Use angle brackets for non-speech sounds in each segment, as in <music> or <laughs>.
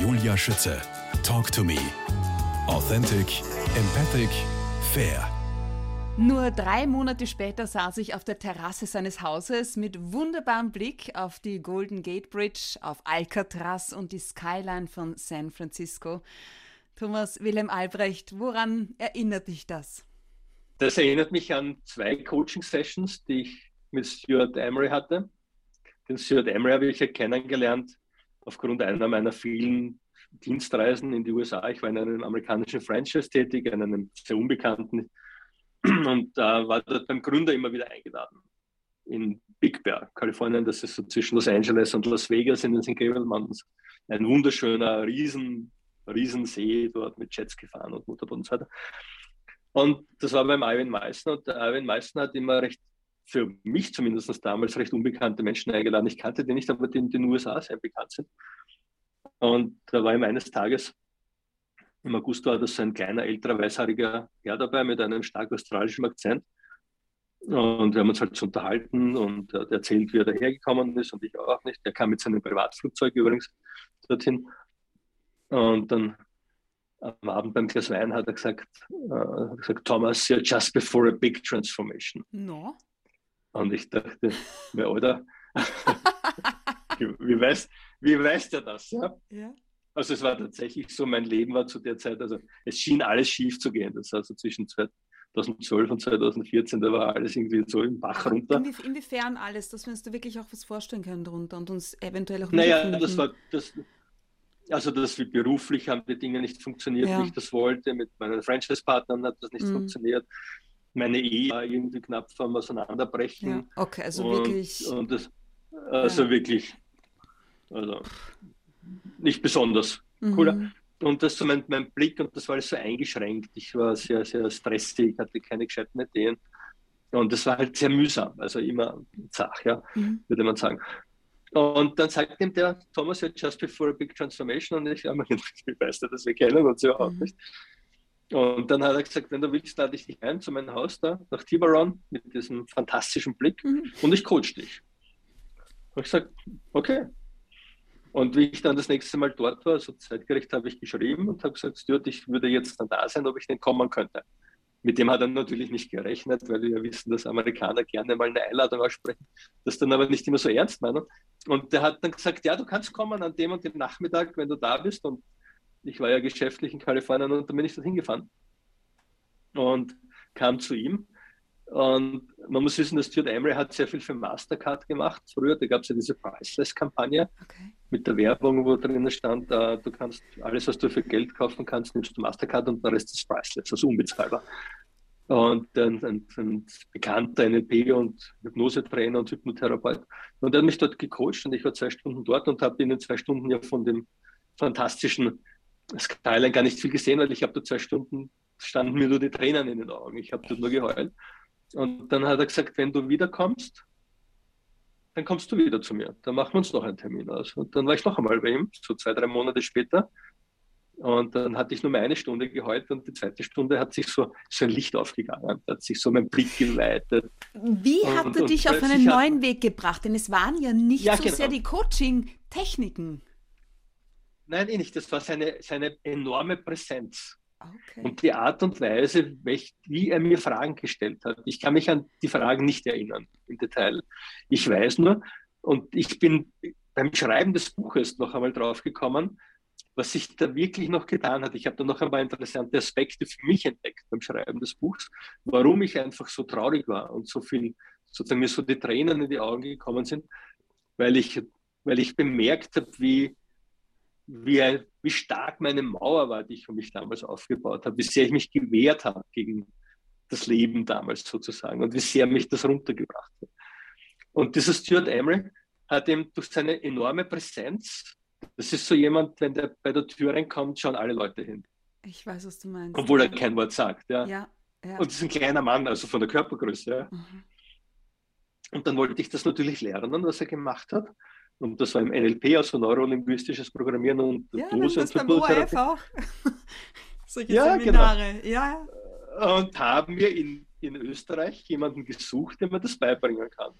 Julia Schütze. Talk to me. Authentic, empathic, fair. Nur drei Monate später saß ich auf der Terrasse seines Hauses mit wunderbarem Blick auf die Golden Gate Bridge, auf Alcatraz und die Skyline von San Francisco. Thomas Wilhelm Albrecht, woran erinnert dich das? Das erinnert mich an zwei Coaching-Sessions, die ich mit Stuart Emery hatte. Den Stuart Emery habe ich ja kennengelernt aufgrund einer meiner vielen Dienstreisen in die USA. Ich war in einem amerikanischen Franchise tätig, in einem sehr unbekannten und äh, war dort beim Gründer immer wieder eingeladen. In Big Bear, Kalifornien, das ist so zwischen Los Angeles und Las Vegas in den St. Gabriel Mountains. Ein wunderschöner Riesen, Riesensee dort mit Jets gefahren und Motorboot und so weiter. Und das war beim Ivan Meissner und der Ivan Meissner hat immer recht für mich zumindest damals recht unbekannte Menschen eingeladen. Ich kannte die nicht, aber die in den USA sehr bekannt sind. Und da war ihm eines Tages im August war das ein kleiner, älterer, weißhaariger Herr dabei mit einem stark australischen Akzent. Und wir haben uns halt unterhalten und er hat erzählt, wie er dahergekommen ist und ich auch nicht. Der kam mit seinem Privatflugzeug übrigens dorthin. Und dann am Abend beim Glas Wein hat er gesagt, äh, gesagt Thomas, you're just before a big transformation. No. Und ich dachte, mir, oder? <laughs> wie, weiß, wie weiß der das? Ja? ja? Also es war tatsächlich so, mein Leben war zu der Zeit, also es schien alles schief zu gehen. Das war so zwischen 2012 und 2014, da war alles irgendwie so im Bach runter. Inwie inwiefern alles, dass wir uns da wirklich auch was vorstellen können darunter und uns eventuell auch Naja, das war das, also das beruflich haben die Dinge nicht funktioniert, ja. wie ich das wollte. Mit meinen Franchise-Partnern hat das nicht mhm. funktioniert meine Ehe irgendwie knapp vorm Auseinanderbrechen. Ja, okay, also und, wirklich. Und das, also ja. wirklich, also nicht besonders mhm. cool. Und das so mein, mein Blick, und das war alles so eingeschränkt. Ich war sehr, sehr stressig, hatte keine gescheiten Ideen. Und das war halt sehr mühsam, also immer zach, ja, mhm. würde man sagen. Und dann sagt ihm der Thomas, just before a big transformation, und ich, ja, <laughs> ich weiß nicht, dass wir kennen uns überhaupt mhm. nicht. Und dann hat er gesagt, wenn du willst, lade ich dich ein zu meinem Haus da nach Tiburon mit diesem fantastischen Blick mhm. und ich coach dich. Und ich gesagt, okay. Und wie ich dann das nächste Mal dort war, so zeitgerecht habe ich geschrieben und habe gesagt, Stuart, ich würde jetzt dann da sein, ob ich nicht kommen könnte. Mit dem hat er natürlich nicht gerechnet, weil wir ja wissen, dass Amerikaner gerne mal eine Einladung aussprechen, das dann aber nicht immer so ernst meinen. Und der hat dann gesagt, ja, du kannst kommen an dem und dem Nachmittag, wenn du da bist. Und ich war ja geschäftlich in Kalifornien und dann bin ich dorthin gefahren und kam zu ihm. Und man muss wissen, dass Stuart Emery hat sehr viel für Mastercard gemacht. Früher, da gab es ja diese Priceless-Kampagne okay. mit der Werbung, wo drinnen stand, uh, du kannst alles, was du für Geld kaufen kannst, nimmst du Mastercard und der Rest ist Priceless, also unbezahlbar. Und ein, ein, ein bekannter NLP und Hypnosetrainer und Hypnotherapeut. Und er hat mich dort gecoacht und ich war zwei Stunden dort und habe in den zwei Stunden ja von dem fantastischen Skyline gar nicht viel gesehen, weil ich habe da zwei Stunden, standen mir nur die Tränen in den Augen. Ich habe dort nur geheult. Und dann hat er gesagt, wenn du wiederkommst, dann kommst du wieder zu mir. Dann machen wir uns noch einen Termin aus. Und dann war ich noch einmal bei ihm, so zwei, drei Monate später. Und dann hatte ich nur mal eine Stunde geheult und die zweite Stunde hat sich so, so ein Licht aufgegangen, hat sich so mein Blick geweitet. Wie hat und, er dich auf einen neuen Weg gebracht? Denn es waren ja nicht ja, so genau. sehr die Coaching-Techniken. Nein, eh nicht. Das war seine, seine enorme Präsenz. Okay. Und die Art und Weise, wie er mir Fragen gestellt hat. Ich kann mich an die Fragen nicht erinnern im Detail. Ich weiß nur, und ich bin beim Schreiben des Buches noch einmal drauf gekommen, was sich da wirklich noch getan hat. Ich habe da noch ein paar interessante Aspekte für mich entdeckt beim Schreiben des Buchs, warum ich einfach so traurig war und so viel, sozusagen mir so die Tränen in die Augen gekommen sind, weil ich, weil ich bemerkt habe, wie, wie, wie stark meine Mauer war, die ich für mich damals aufgebaut habe, wie sehr ich mich gewehrt habe gegen das Leben damals sozusagen und wie sehr mich das runtergebracht hat. Und dieser Stuart Emery hat eben durch seine enorme Präsenz, das ist so jemand, wenn der bei der Tür reinkommt, schauen alle Leute hin. Ich weiß, was du meinst. Obwohl er kein Wort sagt. Ja. ja, ja. Und das ist ein kleiner Mann, also von der Körpergröße. Ja. Mhm. Und dann wollte ich das natürlich lernen, was er gemacht hat. Und das war im NLP, also neurolinguistisches Programmieren und ja, Dose und auch. <laughs> Solche ja, Seminare. Genau. Ja. Und haben wir in, in Österreich jemanden gesucht, der mir das beibringen kann.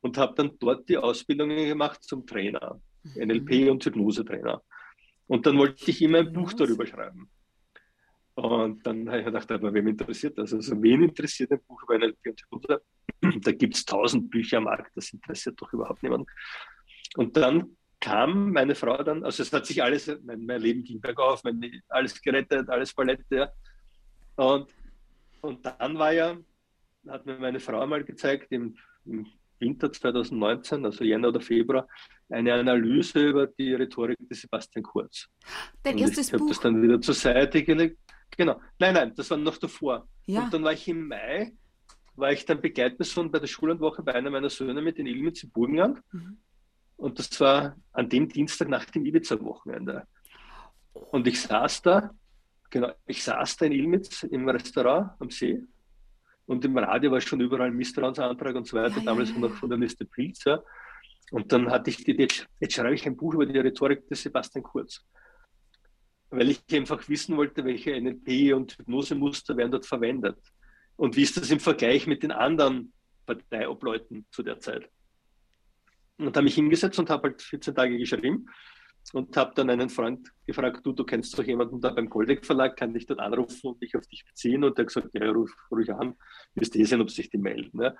Und habe dann dort die Ausbildungen gemacht zum Trainer, mhm. NLP und Hypnose-Trainer. Und dann wollte ich immer ein Buch darüber schreiben. Und dann habe ich gedacht, aber wem interessiert das? Also wen interessiert ein Buch über einen Computer? <clears throat> Da gibt es tausend Bücher am Markt, das interessiert doch überhaupt niemanden. Und dann kam meine Frau dann, also es hat sich alles, mein, mein Leben ging bergauf, mein, alles gerettet, alles Palette, ja. Und, und dann war ja, hat mir meine Frau mal gezeigt, im, im Winter 2019, also Jänner oder Februar, eine Analyse über die Rhetorik des Sebastian Kurz. Dein und erstes ich habe das dann wieder zur Seite gelegt. Genau. Nein, nein, das war noch davor. Ja. Und dann war ich im Mai, war ich dann Begleitperson bei der Schullandwoche bei einer meiner Söhne mit in Ilmitz im Burgenland. Mhm. Und das war an dem Dienstag nach dem Ibiza-Wochenende. Und ich saß da, genau, ich saß da in Ilmitz im Restaurant am See und im Radio war schon überall Misstrauensantrag und so weiter, ja, damals ja, noch von der Mr. Pilz. Ja. Und dann hatte ich die Idee, jetzt schreibe ich ein Buch über die Rhetorik des Sebastian Kurz weil ich einfach wissen wollte, welche NLP und Hypnosemuster werden dort verwendet. Und wie ist das im Vergleich mit den anderen Parteiobleuten zu der Zeit? Und habe mich hingesetzt und habe halt 14 Tage geschrieben und habe dann einen Freund gefragt, du, du kennst doch jemanden da beim Goldeck Verlag, kann ich dort anrufen und dich auf dich beziehen? Und der hat gesagt, ja, ruf ruhig an, wirst eh sehen, ob sich die melden. Ja.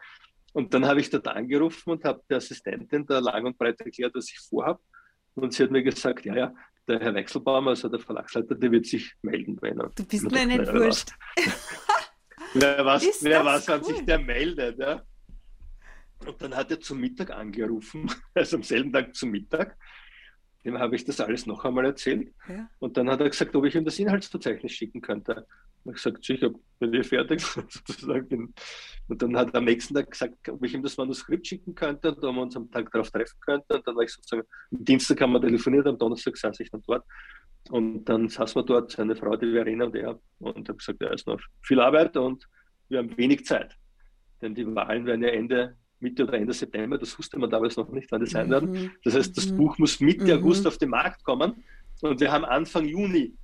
Und dann habe ich dort angerufen und habe der Assistentin da lang und breit erklärt, was ich vorhabe. Und sie hat mir gesagt, ja, ja, der Herr Wechselbaum, also der Verlagsleiter, der wird sich melden, wenn er. Du bist mir nicht wurscht. <laughs> wer weiß, wer weiß cool. wann sich der meldet. Ja? Und dann hat er zum Mittag angerufen, <laughs> also am selben Tag zum Mittag. Dem habe ich das alles noch einmal erzählt. Ja. Und dann hat er gesagt, ob ich ihm das Inhaltsverzeichnis schicken könnte. Und ich gesagt, sicher, bin ich fertig <laughs> sozusagen. Und dann hat er am nächsten Tag gesagt, ob ich ihm das Manuskript schicken könnte und ob wir uns am Tag darauf treffen könnten. Und dann war ich sozusagen, am Dienstag haben wir telefoniert, am Donnerstag saß ich dann dort. Und dann saß wir dort, seine Frau, die Verena und er, und habe gesagt, er ist noch viel Arbeit und wir haben wenig Zeit. Denn die Wahlen werden ja Ende, Mitte oder Ende September, das wusste man damals noch nicht, wann die sein werden. Mhm. Das heißt, das mhm. Buch muss Mitte mhm. August auf den Markt kommen und wir haben Anfang Juni.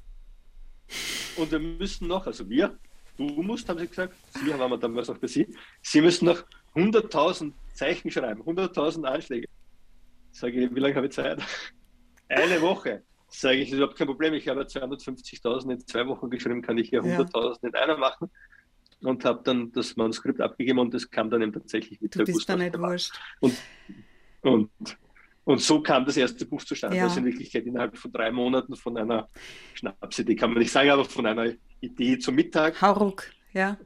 Und wir müssen noch, also wir, du musst, haben sie gesagt, sie haben wir damals auch bei sie, sie müssen noch 100.000 Zeichen schreiben, 100.000 Anschläge. Sage ich, wie lange habe ich Zeit? <laughs> Eine Woche. Sage ich, das ist überhaupt kein Problem. Ich habe 250.000 in zwei Wochen geschrieben, kann ich ja 100.000 ja. in einer machen. Und habe dann das Manuskript abgegeben und das kam dann eben tatsächlich mit du der bist da nicht wurscht. Und, und und so kam das erste Buch zustande. Ja. Also in Wirklichkeit innerhalb von drei Monaten von einer Schnapsidee, kann man nicht sagen, aber von einer Idee zum Mittag. Hauruck, ja.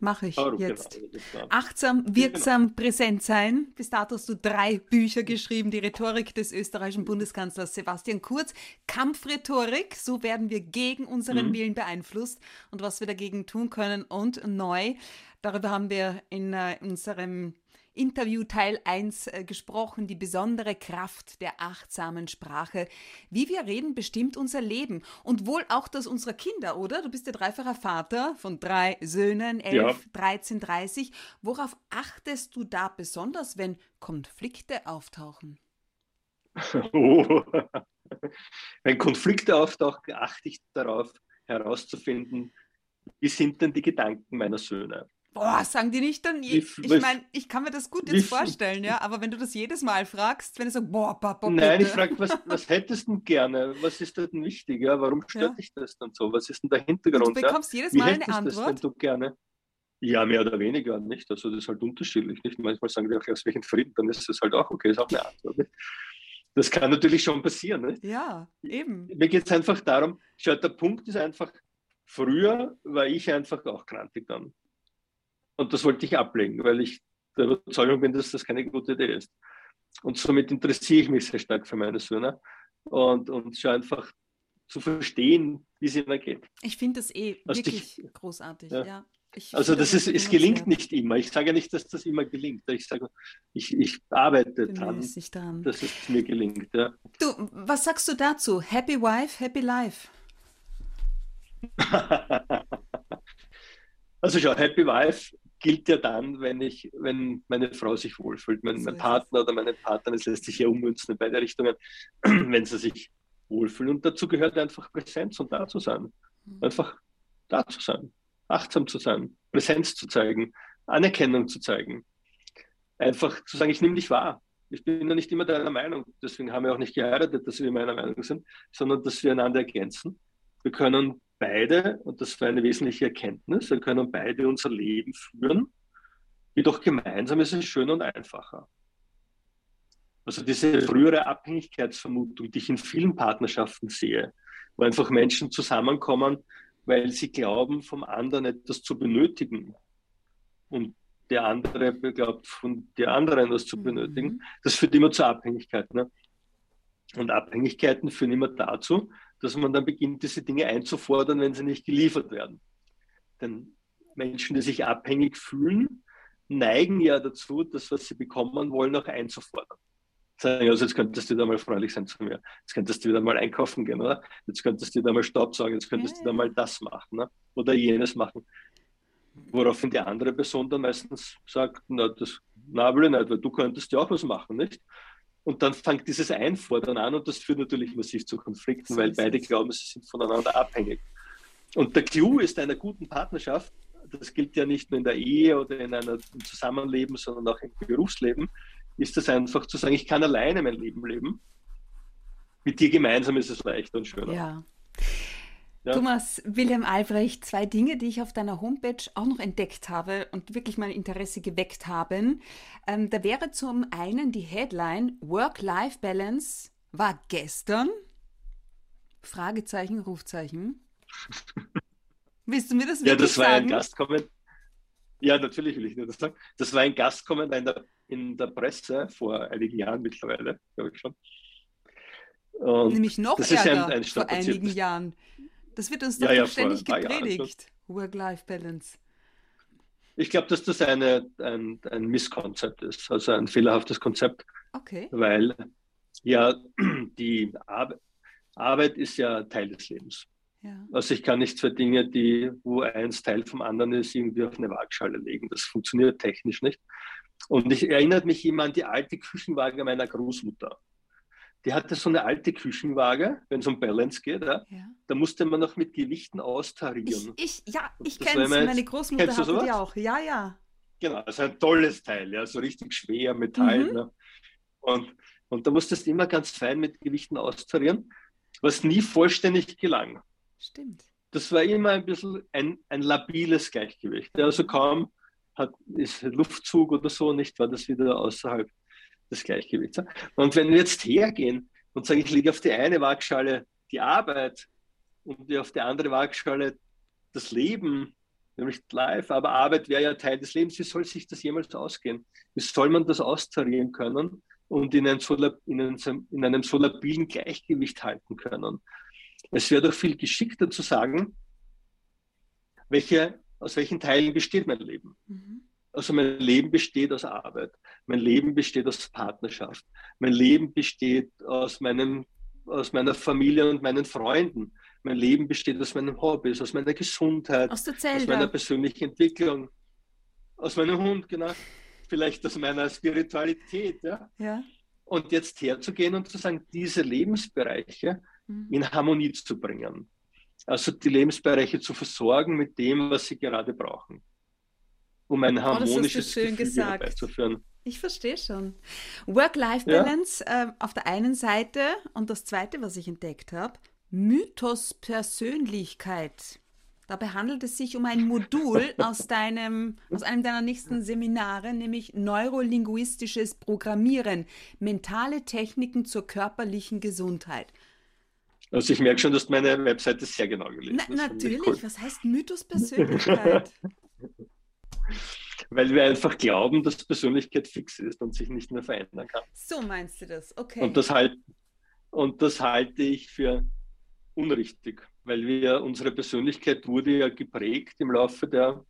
Mache ich Hauruck, jetzt. Genau. Achtsam, wirksam, genau. präsent sein. Bis dato hast du drei Bücher geschrieben. Die Rhetorik des österreichischen Bundeskanzlers Sebastian Kurz. Kampfrhetorik, so werden wir gegen unseren mhm. Willen beeinflusst und was wir dagegen tun können. Und neu, darüber haben wir in uh, unserem Interview Teil 1 äh, gesprochen, die besondere Kraft der achtsamen Sprache. Wie wir reden, bestimmt unser Leben und wohl auch das unserer Kinder, oder? Du bist der dreifacher Vater von drei Söhnen, 11, ja. 13, 30. Worauf achtest du da besonders, wenn Konflikte auftauchen? Oh. <laughs> Wenn Konflikte auftauchen, achte ich darauf herauszufinden, wie sind denn die Gedanken meiner Söhne? Boah, sagen die nicht dann, ich, ich meine, ich kann mir das gut jetzt vorstellen, ja, aber wenn du das jedes Mal fragst, wenn du sagst, boah, Papa, bitte. Nein, ich frage, was, was hättest du gerne? Was ist denn wichtig? Ja? Warum stört ja. dich das dann so? Was ist denn der Hintergrund? du bekommst ja? jedes Mal eine Antwort. Das, wenn du gerne? Ja, mehr oder weniger nicht. Also das ist halt unterschiedlich. Nicht? Manchmal sagen die auch, aus welchen Frieden, dann ist es halt auch okay, ist auch eine Antwort. Nicht? Das kann natürlich schon passieren. Nicht? Ja, eben. Mir geht es einfach darum, schau, der Punkt ist einfach, früher war ich einfach auch krantig dann. Und das wollte ich ablegen, weil ich der Überzeugung bin, dass das keine gute Idee ist. Und somit interessiere ich mich sehr stark für meine Söhne und, und schaue einfach zu verstehen, wie es ihnen geht. Ich finde das eh also wirklich ich, großartig, ja. ja. also das ist, es gelingt nicht immer. Ich sage nicht, dass das immer gelingt. Ich sage, ich, ich arbeite dran, dran, dass es mir gelingt. Ja. Du, was sagst du dazu? Happy Wife, Happy Life? <laughs> also schau, Happy Wife gilt ja dann, wenn ich, wenn meine Frau sich wohlfühlt, wenn mein Partner oder meine Partnerin, es lässt sich ja ummünzen in beide Richtungen, <clears throat> wenn sie sich wohlfühlen. Und dazu gehört einfach Präsenz und da zu sein. Mhm. Einfach da zu sein, achtsam zu sein, Präsenz zu zeigen, Anerkennung zu zeigen. Einfach zu sagen, ich nehme dich wahr. Ich bin ja nicht immer deiner Meinung, deswegen haben wir auch nicht geheiratet, dass wir meiner Meinung sind, sondern dass wir einander ergänzen. Wir können beide, und das war eine wesentliche Erkenntnis, wir können beide unser Leben führen, jedoch gemeinsam ist es schöner und einfacher. Also diese frühere Abhängigkeitsvermutung, die ich in vielen Partnerschaften sehe, wo einfach Menschen zusammenkommen, weil sie glauben, vom anderen etwas zu benötigen. Und der andere glaubt, von der anderen was zu benötigen. Mhm. Das führt immer zur Abhängigkeit. Ne? Und Abhängigkeiten führen immer dazu, dass man dann beginnt, diese Dinge einzufordern, wenn sie nicht geliefert werden. Denn Menschen, die sich abhängig fühlen, neigen ja dazu, das, was sie bekommen wollen, auch einzufordern. Sagen, also jetzt könntest du da mal freundlich sein zu mir. Jetzt könntest du wieder mal einkaufen gehen, oder? Jetzt könntest du da mal Staub sagen, jetzt könntest du da mal das machen ne? oder jenes machen. Woraufhin die andere Person dann meistens sagt, na, das na, will ich nicht, weil du könntest ja auch was machen, nicht? Und dann fängt dieses Einfordern an und das führt natürlich massiv zu Konflikten, weil beide glauben, sie sind voneinander abhängig. Und der Clou ist einer guten Partnerschaft, das gilt ja nicht nur in der Ehe oder in einem Zusammenleben, sondern auch im Berufsleben, ist das einfach zu sagen, ich kann alleine mein Leben leben. Mit dir gemeinsam ist es leichter und schöner. Ja. Ja. Thomas Wilhelm Albrecht, zwei Dinge, die ich auf deiner Homepage auch noch entdeckt habe und wirklich mein Interesse geweckt haben. Ähm, da wäre zum einen die Headline Work-Life-Balance war gestern? Fragezeichen, Rufzeichen. <laughs> Willst du mir das wirklich Ja, das war sagen? ein Gastkommentar. Ja, natürlich will ich dir das sagen. Das war ein Gastkommentar in der, in der Presse vor einigen Jahren mittlerweile, glaube ich schon. Und Nämlich noch ärger, ein, ein vor einigen Jahren. Das wird uns doch, ja, ja, ständig gepredigt. Work-Life-Balance. Ich glaube, dass das eine, ein, ein Misskonzept ist, also ein fehlerhaftes Konzept. Okay. Weil ja, die Ar Arbeit ist ja Teil des Lebens. Ja. Also ich kann nicht zwei Dinge, die, wo eins Teil vom anderen ist, irgendwie auf eine Waagschale legen. Das funktioniert technisch nicht. Und ich erinnere mich immer an die alte Küchenwaage meiner Großmutter die hatte so eine alte Küchenwaage, wenn es um Balance geht. Ja? ja. Da musste man noch mit Gewichten austarieren. Ich, ich ja, ich kenne es. Meine Großmutter hatte die auch. Ja, ja. Genau, also ein tolles Teil, ja, so richtig schwer Metall. Mhm. Ne? Und, und da musstest du immer ganz fein mit Gewichten austarieren, was nie vollständig gelang. Stimmt. Das war immer ein bisschen ein, ein labiles Gleichgewicht. Also kaum hat, ist Luftzug oder so nicht, war das wieder außerhalb des Gleichgewichts. Und wenn wir jetzt hergehen und sagen, ich lege auf die eine Waagschale die Arbeit und auf die andere Waagschale das Leben, nämlich live, aber Arbeit wäre ja Teil des Lebens, wie soll sich das jemals ausgehen? Wie soll man das austarieren können und in, ein so, in, einem, in einem so labilen Gleichgewicht halten können? Es wäre doch viel geschickter zu sagen, welche, aus welchen Teilen besteht mein Leben? Mhm. Also mein Leben besteht aus Arbeit, mein Leben besteht aus Partnerschaft, mein Leben besteht aus, meinem, aus meiner Familie und meinen Freunden, mein Leben besteht aus meinen Hobbys, aus meiner Gesundheit, aus, aus meiner persönlichen Entwicklung, aus meinem Hund, genau, vielleicht aus meiner Spiritualität. Ja? ja. Und jetzt herzugehen und zu sagen, diese Lebensbereiche mhm. in Harmonie zu bringen. Also die Lebensbereiche zu versorgen mit dem, was sie gerade brauchen um ein harmonisches oh, Gefühl gesagt. beizuführen. Ich verstehe schon. Work-Life-Balance ja? äh, auf der einen Seite und das zweite, was ich entdeckt habe, Mythos Persönlichkeit. Dabei handelt es sich um ein Modul <laughs> aus, deinem, aus einem deiner nächsten Seminare, nämlich neurolinguistisches Programmieren, mentale Techniken zur körperlichen Gesundheit. Also ich merke schon, dass meine Webseite sehr genau gelesen Na, Natürlich, cool. was heißt Mythos Persönlichkeit? <laughs> Weil wir einfach glauben, dass Persönlichkeit fix ist und sich nicht mehr verändern kann. So meinst du das, okay. Und das, halt, und das halte ich für unrichtig, weil wir, unsere Persönlichkeit wurde ja geprägt im Laufe der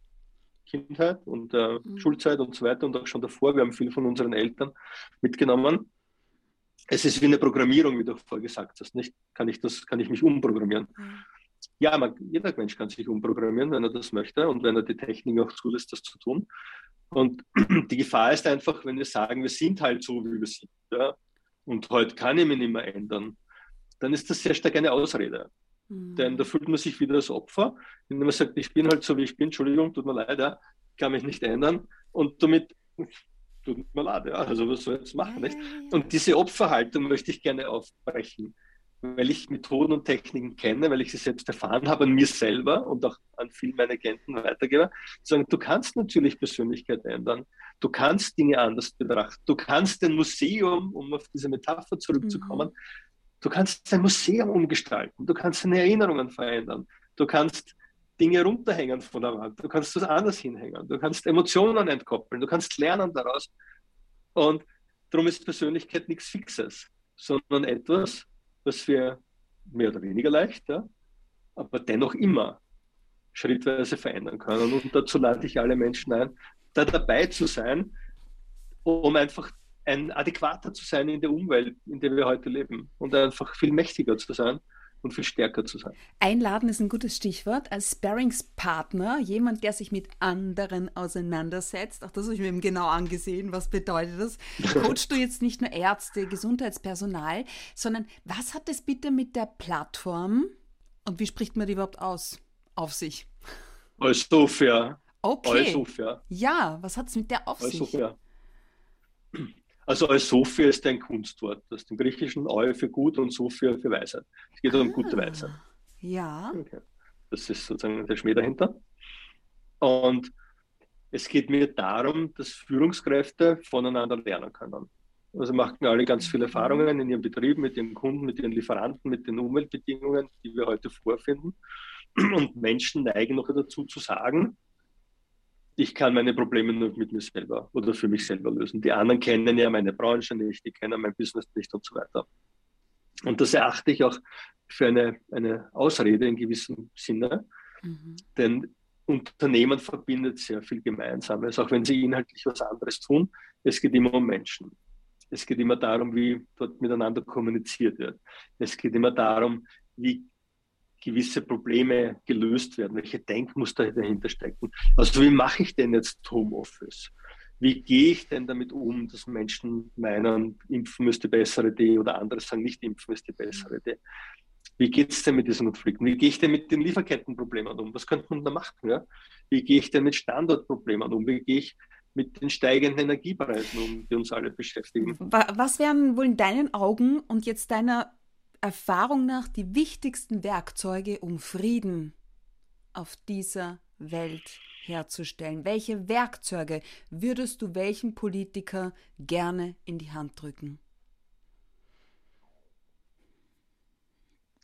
Kindheit und der mhm. Schulzeit und so weiter und auch schon davor. Wir haben viel von unseren Eltern mitgenommen. Es ist wie eine Programmierung, wie du vorher gesagt hast. Nicht? Kann, ich das, kann ich mich umprogrammieren? Mhm ja, man, jeder Mensch kann sich umprogrammieren, wenn er das möchte und wenn er die Technik auch zulässt, das zu tun. Und <clears throat> die Gefahr ist einfach, wenn wir sagen, wir sind halt so, wie wir sind, ja, und heute kann ich mich nicht mehr ändern, dann ist das sehr stark eine Ausrede. Mhm. Denn da fühlt man sich wieder als Opfer, wenn man sagt, ich bin halt so, wie ich bin, Entschuldigung, tut mir leid, ja, kann mich nicht ändern. Und damit tut mir leid, ja, also was soll ich jetzt machen, nicht? Und diese Opferhaltung möchte ich gerne aufbrechen, weil ich Methoden und Techniken kenne, weil ich sie selbst erfahren habe an mir selber und auch an vielen meiner Klienten weitergebe, sagen, du kannst natürlich Persönlichkeit ändern, du kannst Dinge anders betrachten, du kannst ein Museum, um auf diese Metapher zurückzukommen, mhm. du kannst ein Museum umgestalten, du kannst deine Erinnerungen verändern, du kannst Dinge runterhängen von der Wand. Du kannst das anders hinhängen. Du kannst Emotionen entkoppeln. Du kannst lernen daraus. Und darum ist Persönlichkeit nichts Fixes, sondern etwas, was wir mehr oder weniger leicht, ja, aber dennoch immer schrittweise verändern können. Und dazu lade ich alle Menschen ein, da dabei zu sein, um einfach ein adäquater zu sein in der Umwelt, in der wir heute leben und einfach viel mächtiger zu sein und viel stärker zu sein. Einladen ist ein gutes Stichwort. Als Sparringspartner, jemand, der sich mit anderen auseinandersetzt, auch das habe ich mir eben genau angesehen, was bedeutet das? <laughs> Coachst du jetzt nicht nur Ärzte, Gesundheitspersonal, sondern was hat es bitte mit der Plattform und wie spricht man die überhaupt aus? Auf sich? Als Sophia. Okay. Als Ja, was hat es mit der auf sich? Also als Sophia ist ein Kunstwort, aus dem Griechischen Eu für gut und Sophia für Weisheit. Es geht ah, um gute Weisheit. Ja. Okay. Das ist sozusagen der Schmäh dahinter. Und es geht mir darum, dass Führungskräfte voneinander lernen können. Also machen alle ganz viele. Erfahrungen in ihrem Betrieb, mit ihren Kunden, mit ihren Lieferanten, mit den Umweltbedingungen, die wir heute vorfinden. Und Menschen neigen noch dazu zu sagen, ich kann meine Probleme nur mit mir selber oder für mich selber lösen. Die anderen kennen ja meine Branche nicht, die kennen mein Business nicht und so weiter. Und das erachte ich auch für eine, eine Ausrede in gewissem Sinne, mhm. denn Unternehmen verbindet sehr viel Gemeinsames, auch wenn sie inhaltlich was anderes tun. Es geht immer um Menschen. Es geht immer darum, wie dort miteinander kommuniziert wird. Es geht immer darum, wie gewisse Probleme gelöst werden, welche Denkmuster dahinter stecken. Also wie mache ich denn jetzt Homeoffice? Wie gehe ich denn damit um, dass Menschen meinen, impfen die bessere Idee oder andere sagen, nicht impfen die bessere Idee? Wie geht es denn mit diesen Konflikten? Wie gehe ich denn mit den Lieferkettenproblemen um? Was könnte man da machen? Ja? Wie gehe ich denn mit Standortproblemen um? Wie gehe ich mit den steigenden Energiepreisen um, die uns alle beschäftigen? Was wären wohl in deinen Augen und jetzt deiner Erfahrung nach die wichtigsten Werkzeuge, um Frieden auf dieser Welt herzustellen? Welche Werkzeuge würdest du welchen Politiker gerne in die Hand drücken?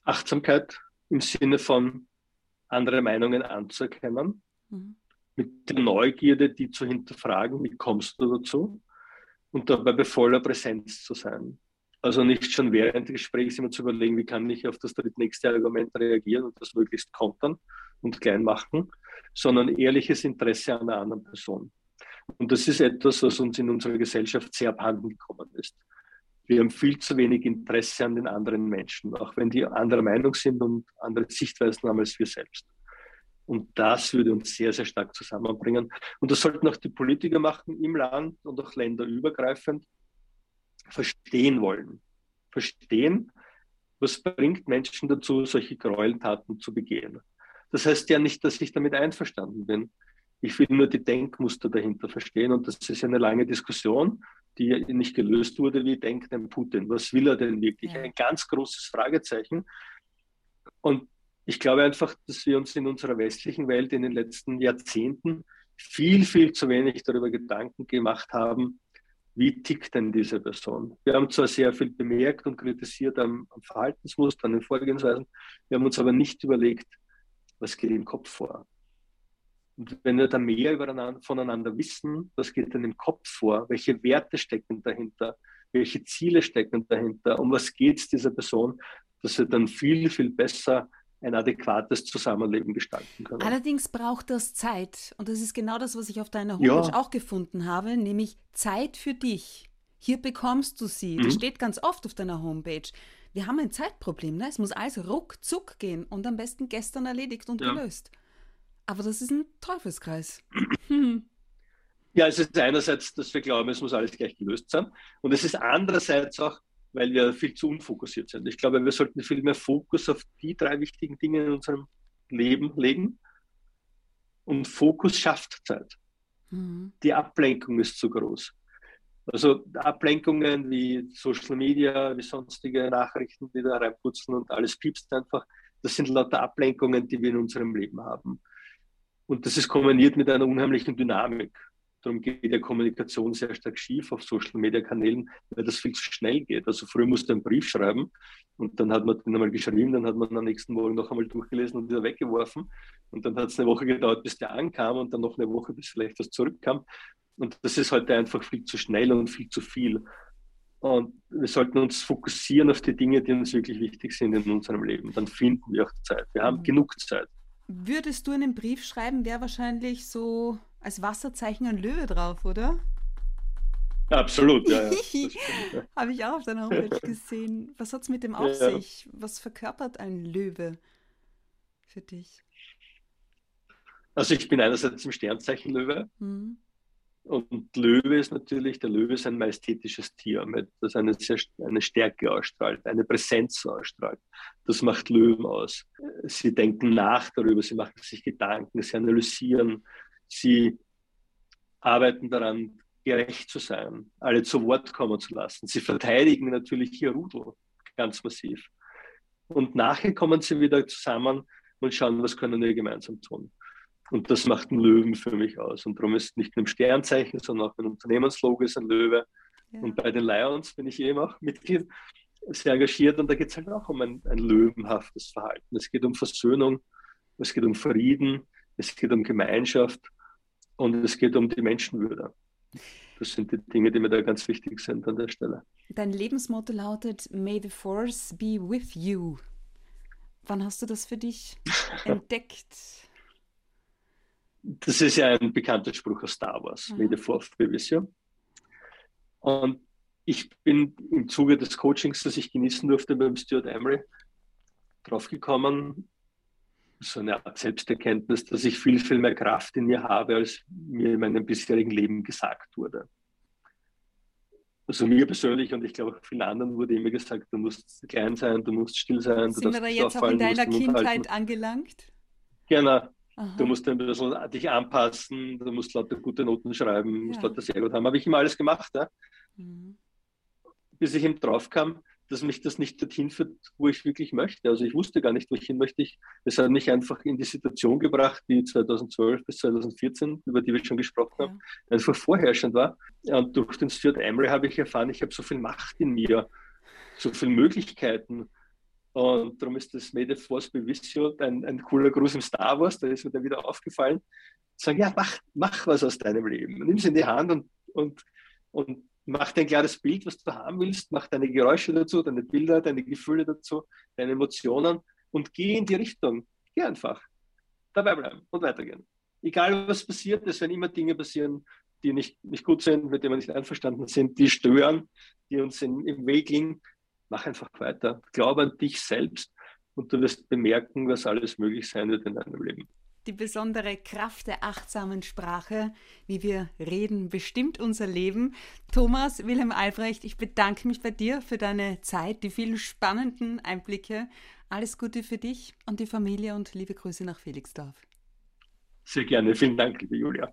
Achtsamkeit im Sinne von andere Meinungen anzuerkennen, mhm. mit der Neugierde, die zu hinterfragen, wie kommst du dazu und dabei bei voller Präsenz zu sein. Also nicht schon während des Gesprächs immer zu überlegen, wie kann ich auf das nächste Argument reagieren und das möglichst kontern und klein machen, sondern ehrliches Interesse an einer anderen Person. Und das ist etwas, was uns in unserer Gesellschaft sehr abhanden gekommen ist. Wir haben viel zu wenig Interesse an den anderen Menschen, auch wenn die anderer Meinung sind und andere Sichtweisen haben als wir selbst. Und das würde uns sehr, sehr stark zusammenbringen. Und das sollten auch die Politiker machen im Land und auch länderübergreifend, verstehen wollen. Verstehen, was bringt Menschen dazu, solche Gräueltaten zu begehen. Das heißt ja nicht, dass ich damit einverstanden bin. Ich will nur die Denkmuster dahinter verstehen. Und das ist eine lange Diskussion, die nicht gelöst wurde. Wie denkt denn Putin? Was will er denn wirklich? Ein ganz großes Fragezeichen. Und ich glaube einfach, dass wir uns in unserer westlichen Welt in den letzten Jahrzehnten viel, viel zu wenig darüber Gedanken gemacht haben, wie tickt denn diese Person? Wir haben zwar sehr viel bemerkt und kritisiert am, am Verhaltensmuster, an den Vorgehensweisen, wir haben uns aber nicht überlegt, was geht im Kopf vor. Und wenn wir da mehr voneinander wissen, was geht denn im Kopf vor, welche Werte stecken dahinter, welche Ziele stecken dahinter, um was geht es dieser Person, dass wir dann viel, viel besser ein adäquates Zusammenleben gestalten können. Allerdings braucht das Zeit. Und das ist genau das, was ich auf deiner Homepage ja. auch gefunden habe, nämlich Zeit für dich. Hier bekommst du sie. Mhm. Das steht ganz oft auf deiner Homepage. Wir haben ein Zeitproblem. Ne? Es muss alles ruckzuck gehen und am besten gestern erledigt und ja. gelöst. Aber das ist ein Teufelskreis. Hm. <laughs> Ja, es ist einerseits, dass wir glauben, es muss alles gleich gelöst sein. Und es ist andererseits auch, weil wir viel zu unfokussiert sind. Ich glaube, wir sollten viel mehr Fokus auf die drei wichtigen Dinge in unserem Leben legen. Und Fokus schafft Zeit. Mhm. Die Ablenkung ist zu groß. Also Ablenkungen wie Social Media, wie sonstige Nachrichten, die da reinputzen und alles piepst einfach, das sind lauter Ablenkungen, die wir in unserem Leben haben. Und das ist kombiniert mit einer unheimlichen Dynamik. Darum geht ja Kommunikation sehr stark schief auf Social Media Kanälen, weil das viel zu schnell geht. Also früher musste man einen Brief schreiben und dann hat man den einmal geschrieben, dann hat man am nächsten Morgen noch einmal durchgelesen und wieder weggeworfen. Und dann hat es eine Woche gedauert, bis der ankam und dann noch eine Woche, bis vielleicht was zurückkam. Und das ist heute einfach viel zu schnell und viel zu viel. Und wir sollten uns fokussieren auf die Dinge, die uns wirklich wichtig sind in unserem Leben. Dann finden wir auch Zeit. Wir haben mhm. genug Zeit. Würdest du einen Brief schreiben, wäre wahrscheinlich so als Wasserzeichen ein Löwe drauf, oder? Absolut, ja. ja. <laughs> ja. Habe ich auch auf deiner Homepage gesehen. Was hat es mit dem auf ja, sich? Was verkörpert ein Löwe für dich? Also ich bin einerseits im Sternzeichen Löwe. Mhm. Und Löwe ist natürlich, der Löwe ist ein majestätisches Tier, das eine, sehr, eine Stärke ausstrahlt, eine Präsenz ausstrahlt. Das macht Löwen aus. Sie denken nach darüber, sie machen sich Gedanken, sie analysieren, sie arbeiten daran, gerecht zu sein, alle zu Wort kommen zu lassen. Sie verteidigen natürlich ihr Rudel ganz massiv. Und nachher kommen sie wieder zusammen und schauen, was können wir gemeinsam tun. Und das macht einen Löwen für mich aus. Und darum ist nicht nur im Sternzeichen, sondern auch mein Unternehmenslogo ist ein Löwe. Ja. Und bei den Lions bin ich eben auch Mitglied, sehr engagiert. Und da geht es halt auch um ein, ein löwenhaftes Verhalten. Es geht um Versöhnung, es geht um Frieden, es geht um Gemeinschaft und es geht um die Menschenwürde. Das sind die Dinge, die mir da ganz wichtig sind an der Stelle. Dein Lebensmotto lautet May the Force be with you. Wann hast du das für dich <laughs> entdeckt? Das ist ja ein bekannter Spruch aus Star Wars, mhm. May the Fourth be with you. Und ich bin im Zuge des Coachings, das ich genießen durfte beim Stuart Emery, draufgekommen, so eine Art Selbsterkenntnis, dass ich viel, viel mehr Kraft in mir habe, als mir in meinem bisherigen Leben gesagt wurde. Also mir persönlich und ich glaube auch vielen anderen wurde immer gesagt, du musst klein sein, du musst still sein. Sind wir da jetzt auch in deiner Kindheit angelangt? Genau, Aha. Du musst ein bisschen dich anpassen, du musst lauter gute Noten schreiben, ja. musst lauter sehr gut haben. Habe ich immer alles gemacht, ja? Mhm. bis ich eben drauf kam, dass mich das nicht dorthin führt, wo ich wirklich möchte. Also ich wusste gar nicht, wo ich hin möchte. Es hat mich einfach in die Situation gebracht, die 2012 bis 2014, über die wir schon gesprochen ja. haben, einfach vorherrschend war. Und durch den Stuart Emery habe ich erfahren, ich habe so viel Macht in mir, so viele Möglichkeiten und darum ist das Made Force Bevisio ein, ein cooler Gruß im Star Wars, da ist mir dann wieder aufgefallen. Sagen, ja, mach, mach was aus deinem Leben. Nimm es in die Hand und, und, und mach dein klares Bild, was du haben willst, mach deine Geräusche dazu, deine Bilder, deine Gefühle dazu, deine Emotionen und geh in die Richtung. Geh einfach. Dabei bleiben und weitergehen. Egal was passiert, es werden immer Dinge passieren, die nicht, nicht gut sind, mit denen wir nicht einverstanden sind, die stören, die uns in, im Weg liegen mach einfach weiter. Glaube an dich selbst und du wirst bemerken, was alles möglich sein wird in deinem Leben. Die besondere Kraft der achtsamen Sprache, wie wir reden, bestimmt unser Leben. Thomas Wilhelm Albrecht, ich bedanke mich bei dir für deine Zeit, die vielen spannenden Einblicke. Alles Gute für dich und die Familie und liebe Grüße nach Felixdorf. Sehr gerne. Vielen Dank, liebe Julia.